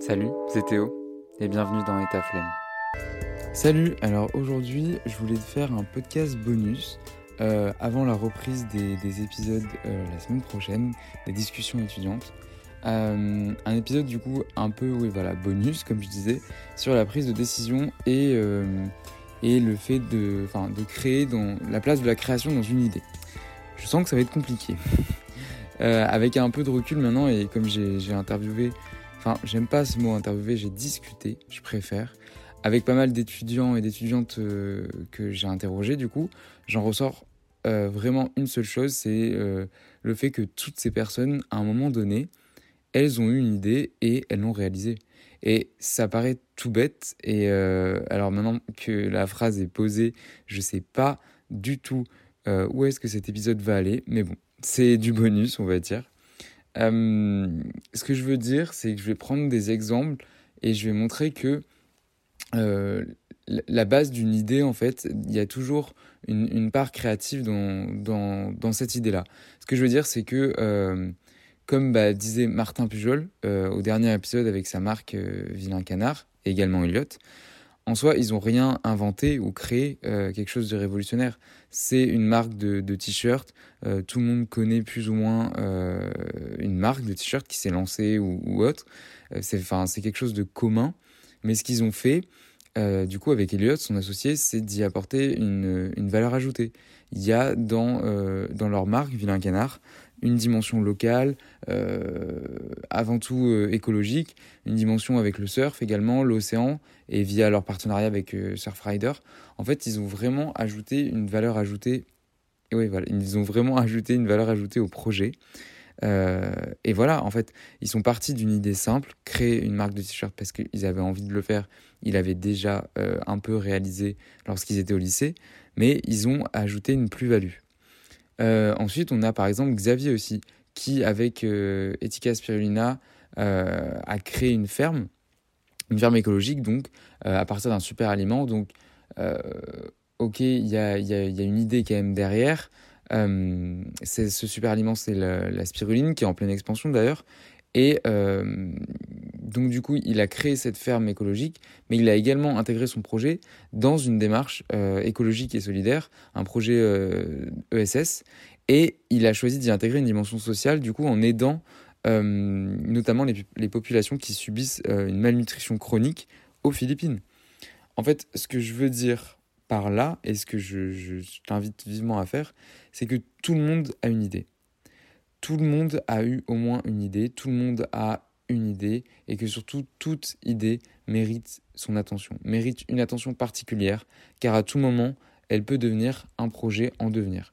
Salut, c'est Théo et bienvenue dans État Flemme. Salut, alors aujourd'hui je voulais te faire un podcast bonus euh, avant la reprise des, épisodes euh, la semaine prochaine, des discussions étudiantes. Euh, un épisode du coup un peu oui, voilà, bonus comme je disais sur la prise de décision et, et le fait de, de créer dans, la place de la création dans une idée. Je sens que ça va être compliqué. avec un peu de recul maintenant et comme j'ai interviewé enfin j'aime pas ce mot interviewer, j'ai discuté, je préfère, avec pas mal d'étudiants et d'étudiantes euh, que j'ai interrogés du coup, j'en ressors euh, vraiment une seule chose, c'est euh, le fait que toutes ces personnes, à un moment donné, elles ont eu une idée et elles l'ont réalisée. Et ça paraît tout bête, et alors maintenant que la phrase est posée, je sais pas du tout où est-ce que cet épisode va aller, mais bon, c'est du bonus, on va dire. Euh, ce que je veux dire, c'est que je vais prendre des exemples et je vais montrer que euh, la base d'une idée, en fait, il y a toujours une, part créative dans, dans, cette idée-là. Ce que je veux dire, c'est que, euh, comme bah, disait Martin Pujol au dernier épisode avec sa marque Vilain Canard, également Elliot, en soi, ils n'ont rien inventé ou créé euh, quelque chose de révolutionnaire. C'est une marque de, t-shirt. Euh, tout le monde connaît plus ou moins euh, une marque de t-shirt qui s'est lancée ou, autre. c'est c'est quelque chose de commun. Mais ce qu'ils ont fait, du coup, avec Elliot, son associé, c'est d'y apporter une, une, valeur ajoutée. Il y a dans, dans leur marque, Vilain Canard, une dimension locale, euh, avant tout euh, écologique, une dimension avec le surf également, l'océan, et via leur partenariat avec euh, Surfrider. En fait, ils ont vraiment ajouté une valeur ajoutée. Et oui, ils ont vraiment ajouté une valeur ajoutée au projet. et voilà, en fait, ils sont partis d'une idée simple, créer une marque de t-shirt parce qu'ils avaient envie de le faire. Ils l'avaient déjà un peu réalisé lorsqu'ils étaient au lycée, mais ils ont ajouté une plus-value. Euh, ensuite, on a par exemple Xavier aussi, qui avec euh, Etika Spirulina euh, a créé une ferme, une ferme écologique, donc à partir d'un super aliment. Donc, ok, il y a, une idée quand même derrière. ce super aliment, c'est la, spiruline, qui est en pleine expansion d'ailleurs. Et donc du coup, il a créé cette ferme écologique, mais il a également intégré son projet dans une démarche euh, écologique et solidaire, un projet ESS, euh, e et il a choisi d'y intégrer une dimension sociale, du coup, en aidant euh, notamment les, populations qui subissent une malnutrition chronique aux Philippines. En fait, ce que je veux dire par là, et ce que je t'invite vivement à faire, c'est que tout le monde a une idée. Tout le monde a eu au moins une idée, tout le monde a une idée et que surtout toute idée mérite son attention, mérite une attention particulière car à tout moment elle peut devenir un projet en devenir.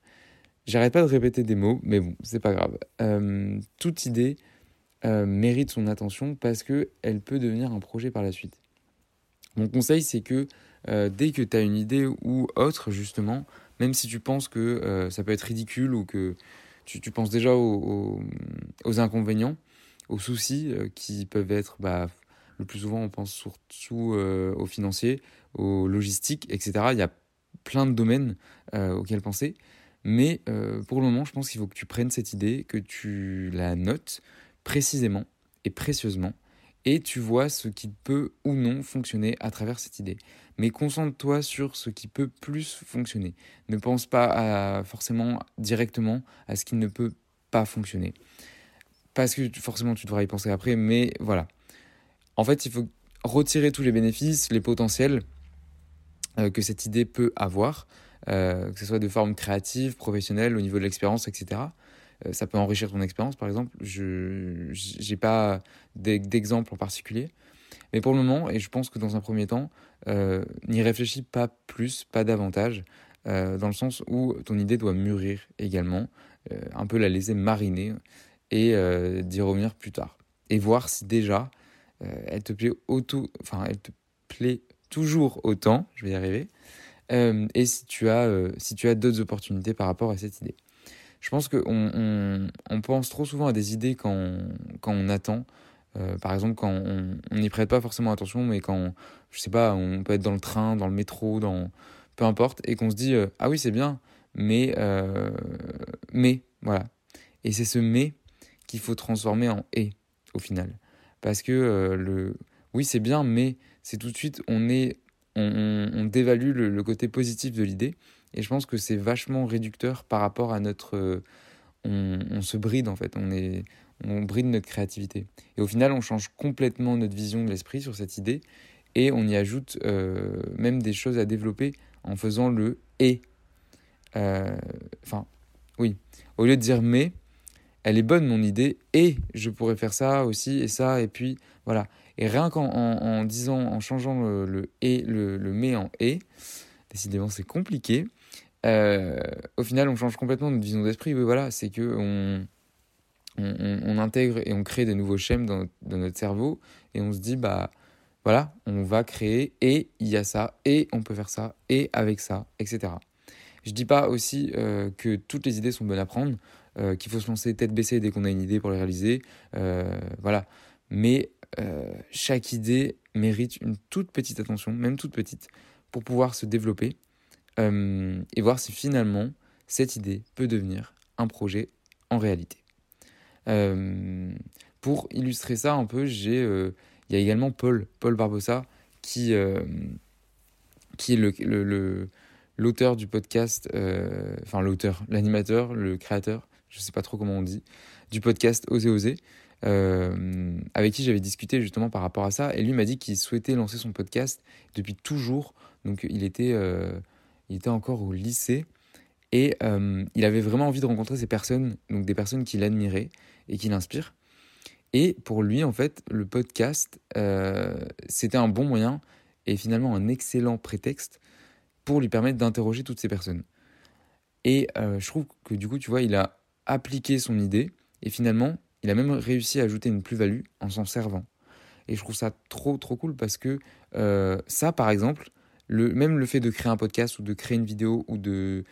J'arrête pas de répéter des mots, mais bon, c'est pas grave. Euh, toute idée euh, mérite son attention parce que elle peut devenir un projet par la suite. Mon conseil, c'est que euh, dès que tu as une idée ou autre, justement, même si tu penses que ça peut être ridicule ou que tu, penses déjà aux inconvénients, aux soucis euh, qui peuvent être, bah, le plus souvent, on pense surtout euh, aux financiers, aux logistiques, etc. Il y a plein de domaines euh, auxquels penser. Mais pour le moment, je pense qu'il faut que tu prennes cette idée, que tu la notes précisément et précieusement, et tu vois ce qui peut ou non fonctionner à travers cette idée. Mais concentre-toi sur ce qui peut plus fonctionner. Ne pense pas à, forcément directement à ce qui ne peut pas fonctionner parce que forcément tu devras y penser après, mais voilà. En fait, il faut retirer tous les bénéfices, les potentiels euh, que cette idée peut avoir, euh, que ce soit de forme créative, professionnelle, au niveau de l'expérience, etc. Euh, ça peut enrichir ton expérience, par exemple. Je n'ai pas d'exemple en particulier. Mais pour le moment, et je pense que dans un premier temps, n'y réfléchis pas plus, pas davantage, dans le sens où ton idée doit mûrir également, un peu la laisser mariner et euh, d'y revenir plus tard. Et voir si déjà euh, elle te plaît auto, enfin elle te plaît toujours autant, je vais y arriver, euh, et si tu as, si tu as d'autres opportunités par rapport à cette idée. Je pense qu'on on, on, pense trop souvent à des idées quand on, quand on attend. par exemple, quand on n'y prête pas forcément attention, mais quand, je sais pas, on peut être dans le train, dans le métro, dans peu importe, et qu'on se dit ah oui c'est bien, mais mais voilà. Et c'est ce mais qu'il faut transformer en et au final. parce que le oui c'est bien, mais c'est tout de suite on est on, dévalue le, côté positif de l'idée et je pense que c'est vachement réducteur par rapport à notre on, on, se bride en fait, on est on bride notre créativité. Et au final, on change complètement notre vision de l'esprit sur cette idée et on y ajoute euh, même des choses à développer en faisant le et. Euh, enfin, oui. Au lieu de dire mais, elle est bonne mon idée et je pourrais faire ça aussi et ça et puis voilà. Et rien qu'en en, disant, en changeant le, et, le mais en et, décidément c'est compliqué. Euh, au final, on change complètement notre vision d'esprit. Voilà, c'est que on, intègre et on crée des nouveaux schèmes dans, notre cerveau et on se dit, bah voilà, on va créer et il y a ça et on peut faire ça et avec ça, etc. Je dis pas aussi euh, que toutes les idées sont bonnes à prendre, euh, qu'il faut se lancer tête baissée dès qu'on a une idée pour les réaliser, voilà. Mais chaque idée mérite une toute petite attention, même toute petite, pour pouvoir se développer et voir si finalement cette idée peut devenir un projet en réalité. Euh, pour illustrer ça un peu, j'ai, euh, il y a également Paul, Paul Barbossa, qui, euh, qui est le, le, l'auteur du podcast, enfin l'auteur, l'animateur, le créateur, je ne sais pas trop comment on dit, du podcast Oser Oser, avec qui j'avais discuté justement par rapport à ça. Et lui m'a dit qu'il souhaitait lancer son podcast depuis toujours. Donc il était, il était encore au lycée. Et il avait vraiment envie de rencontrer ces personnes, donc des personnes qu'il admirait et qui l'inspire. Et pour lui, en fait, le podcast, euh, c'était un bon moyen et finalement un excellent prétexte pour lui permettre d'interroger toutes ces personnes. Et euh, je trouve que du coup, tu vois, il a appliqué son idée et finalement, il a même réussi à ajouter une plus-value en s'en servant. Et je trouve ça trop, trop cool parce que euh, ça, par exemple, le, même le fait de créer un podcast ou de créer une vidéo ou de,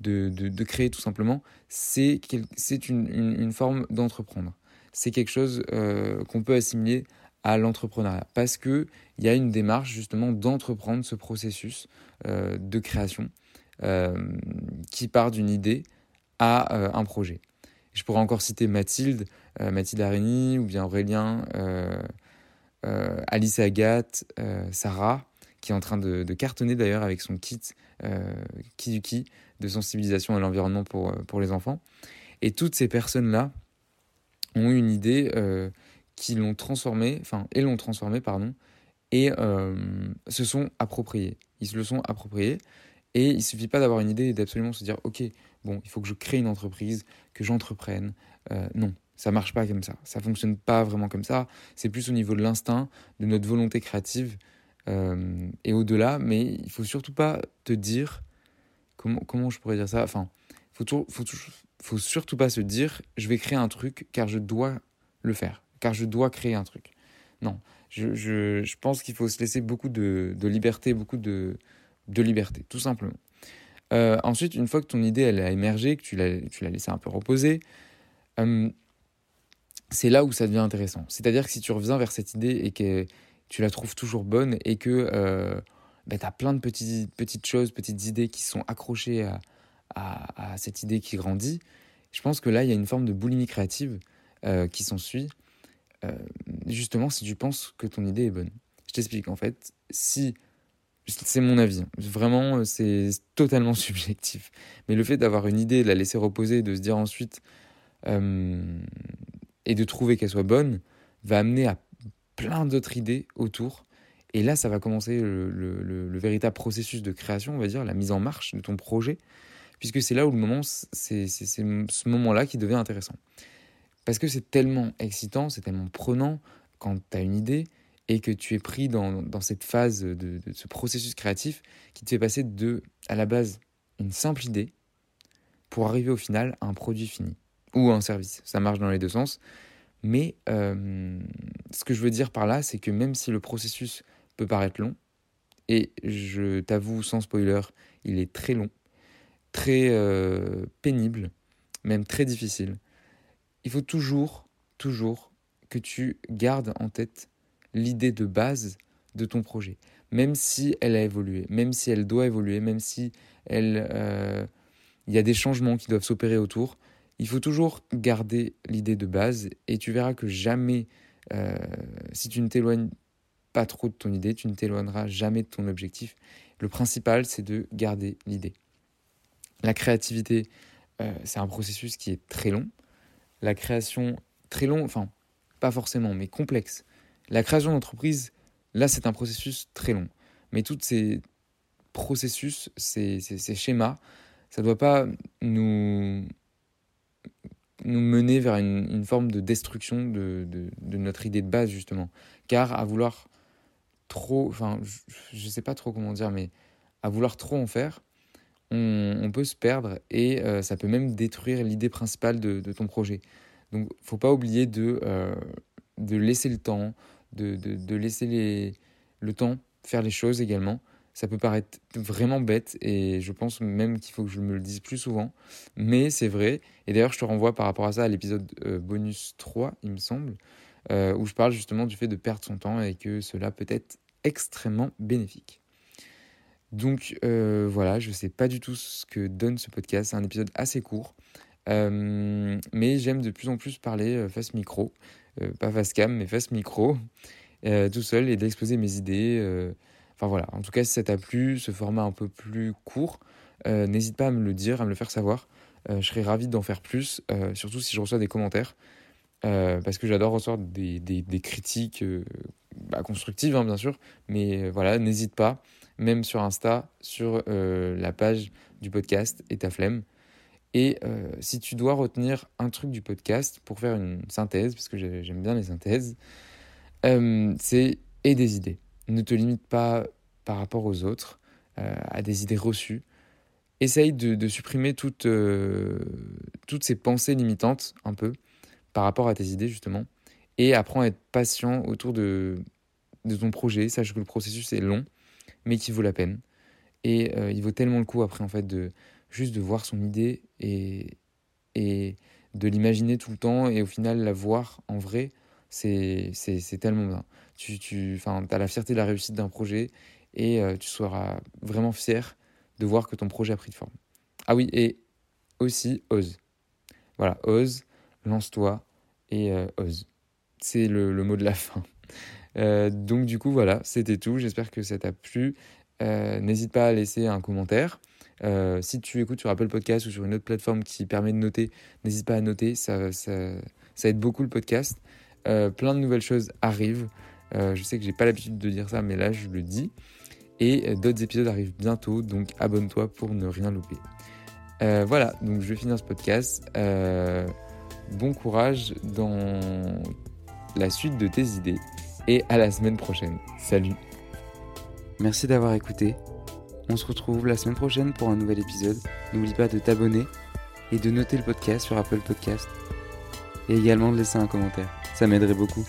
de, de, créer tout simplement, c'est une, une, une, forme d'entreprendre. C'est quelque chose euh, qu'on peut assimiler à l'entrepreneuriat parce qu'il y a une démarche justement d'entreprendre ce processus euh, de création euh, qui part d'une idée à un projet. Je pourrais encore citer Mathilde, Mathilde Areni ou bien Aurélien, Alice Agathe, Sarah, qui est en train de, cartonner d'ailleurs avec son kit Kiduki, de sensibilisation à l'environnement pour, euh, pour les enfants. Et toutes ces personnes-là ont eu une idée euh, qui l'ont transformée, enfin, et l'ont transformée, pardon, et euh, se sont appropriés. Ils se le sont appropriés. Et il suffit pas d'avoir une idée et d'absolument se dire, OK, bon, il faut que je crée une entreprise, que j'entreprenne. non, ça marche pas comme ça. Ça fonctionne pas vraiment comme ça. C'est plus au niveau de l'instinct, de notre volonté créative et au-delà. Mais il faut surtout pas te dire comment, je pourrais dire ça Enfin, faut, faut, faut surtout pas se dire je vais créer un truc car je dois le faire, car je dois créer un truc. Non, je, pense qu'il faut se laisser beaucoup de, liberté, beaucoup de, liberté, tout simplement. Euh, ensuite, une fois que ton idée elle a émergé, que tu l'as, tu l'as laissé un peu reposer, euh, c'est là où ça devient intéressant. C'est-à-dire que si tu reviens vers cette idée et que tu la trouves toujours bonne et que euh, ben, tu as plein de petites, petites choses, petites idées qui sont accrochées à, à, cette idée qui grandit. Je pense que là, il y a une forme de boulimie créative euh, qui s'ensuit, euh, justement si tu penses que ton idée est bonne. Je t'explique, en fait, si... C'est mon avis, hein. vraiment c'est totalement subjectif. Mais le fait d'avoir une idée, de la laisser reposer, de se dire ensuite euh, et de trouver qu'elle soit bonne, va amener à plein d'autres idées autour et là, ça va commencer le, véritable processus de création, on va dire, la mise en marche de ton projet, puisque c'est là où le moment, c'est ce moment-là qui devient intéressant. Parce que c'est tellement excitant, c'est tellement prenant quand tu as une idée et que tu es pris dans, cette phase de, de, ce processus créatif qui te fait passer de, à la base, une simple idée pour arriver au final à un produit fini ou un service. Ça marche dans les deux sens. Mais euh, ce que je veux dire par là, c'est que même si le processus peut paraître long. Et je t'avoue, sans spoiler, il est très long, très euh, pénible, même très difficile. Il faut toujours, toujours que tu gardes en tête l'idée de base de ton projet, même si elle a évolué, même si elle doit évoluer, même si elle, euh, il y a des changements qui doivent s'opérer autour. Il faut toujours garder l'idée de base et tu verras que jamais si tu ne t'éloignes pas trop de ton idée, tu ne t'éloigneras jamais de ton objectif. Le principal, c'est de garder l'idée. La créativité, c'est un processus qui est très long. La création, très long, enfin, pas forcément, mais complexe. La création d'entreprise, là, c'est un processus très long. Mais tous ces processus, ces, ces, schémas, ça ne doit pas nous, nous mener vers une, forme de destruction de, de, notre idée de base, justement. Car à vouloir trop, enfin, je ne sais pas trop comment dire, mais à vouloir trop en faire, on, peut se perdre et euh, ça peut même détruire l'idée principale de, ton projet. Donc, faut pas oublier de, euh, de laisser le temps, de, de laisser les, le temps faire les choses également. Ça peut paraître vraiment bête et je pense même qu'il faut que je me le dise plus souvent. Mais c'est vrai. Et d'ailleurs, je te renvoie par rapport à ça à l'épisode euh, bonus 3, il me semble, euh, où je parle justement du fait de perdre son temps et que cela peut être extrêmement bénéfique. Donc euh, voilà, je ne sais pas du tout ce que donne ce podcast. C'est un épisode assez court. mais j'aime de plus en plus parler face micro. pas face cam, mais face micro. tout seul et d'exposer mes idées Enfin voilà, en tout cas, si ça t'a plu, ce format un peu plus court, euh, n'hésite pas à me le dire, à me le faire savoir. Euh, je serais ravi d'en faire plus, euh, surtout si je reçois des commentaires, parce que j'adore recevoir des, des, critiques bah, constructives, hein, bien sûr, mais voilà, n'hésite pas, même sur Insta, sur la page du podcast et ta flemme. Et si tu dois retenir un truc du podcast pour faire une synthèse, parce que j'aime bien les synthèses, c'est et des idées. Ne te limite pas par rapport aux autres, euh, à des idées reçues. Essaye de, supprimer toutes, euh, toutes ces pensées limitantes, un peu, par rapport à tes idées, justement. Et apprends à être patient autour de, de ton projet. Sache que le processus est long, mais qu'il vaut la peine. Et euh, il vaut tellement le coup, après, en fait, de juste de voir son idée et, et de l'imaginer tout le temps et au final la voir en vrai, c'est tellement bien tu, tu as la fierté de la réussite d'un projet et euh, tu seras vraiment fier de voir que ton projet a pris de forme. Ah oui, et aussi ose. Voilà, ose, lance-toi et euh, ose. C'est le, le, mot de la fin. Euh, donc du coup, voilà, c'était tout. J'espère que ça t'a plu. N'hésite pas à laisser un commentaire. si tu écoutes sur Apple Podcast ou sur une autre plateforme qui permet de noter, n'hésite pas à noter. Ça, ça, ça, aide beaucoup le podcast. Plein de nouvelles choses arrivent. Euh, je sais que j'ai pas l'habitude de dire ça, mais là je le dis. Et euh, d'autres épisodes arrivent bientôt, donc abonne-toi pour ne rien louper. Euh, voilà, donc je vais finir ce podcast. bon courage dans la suite de tes idées et à la semaine prochaine. Salut Merci d'avoir écouté. On se retrouve la semaine prochaine pour un nouvel épisode. N'oublie pas de t'abonner et de noter le podcast sur Apple Podcast. Et également de laisser un commentaire. Ça m'aiderait beaucoup.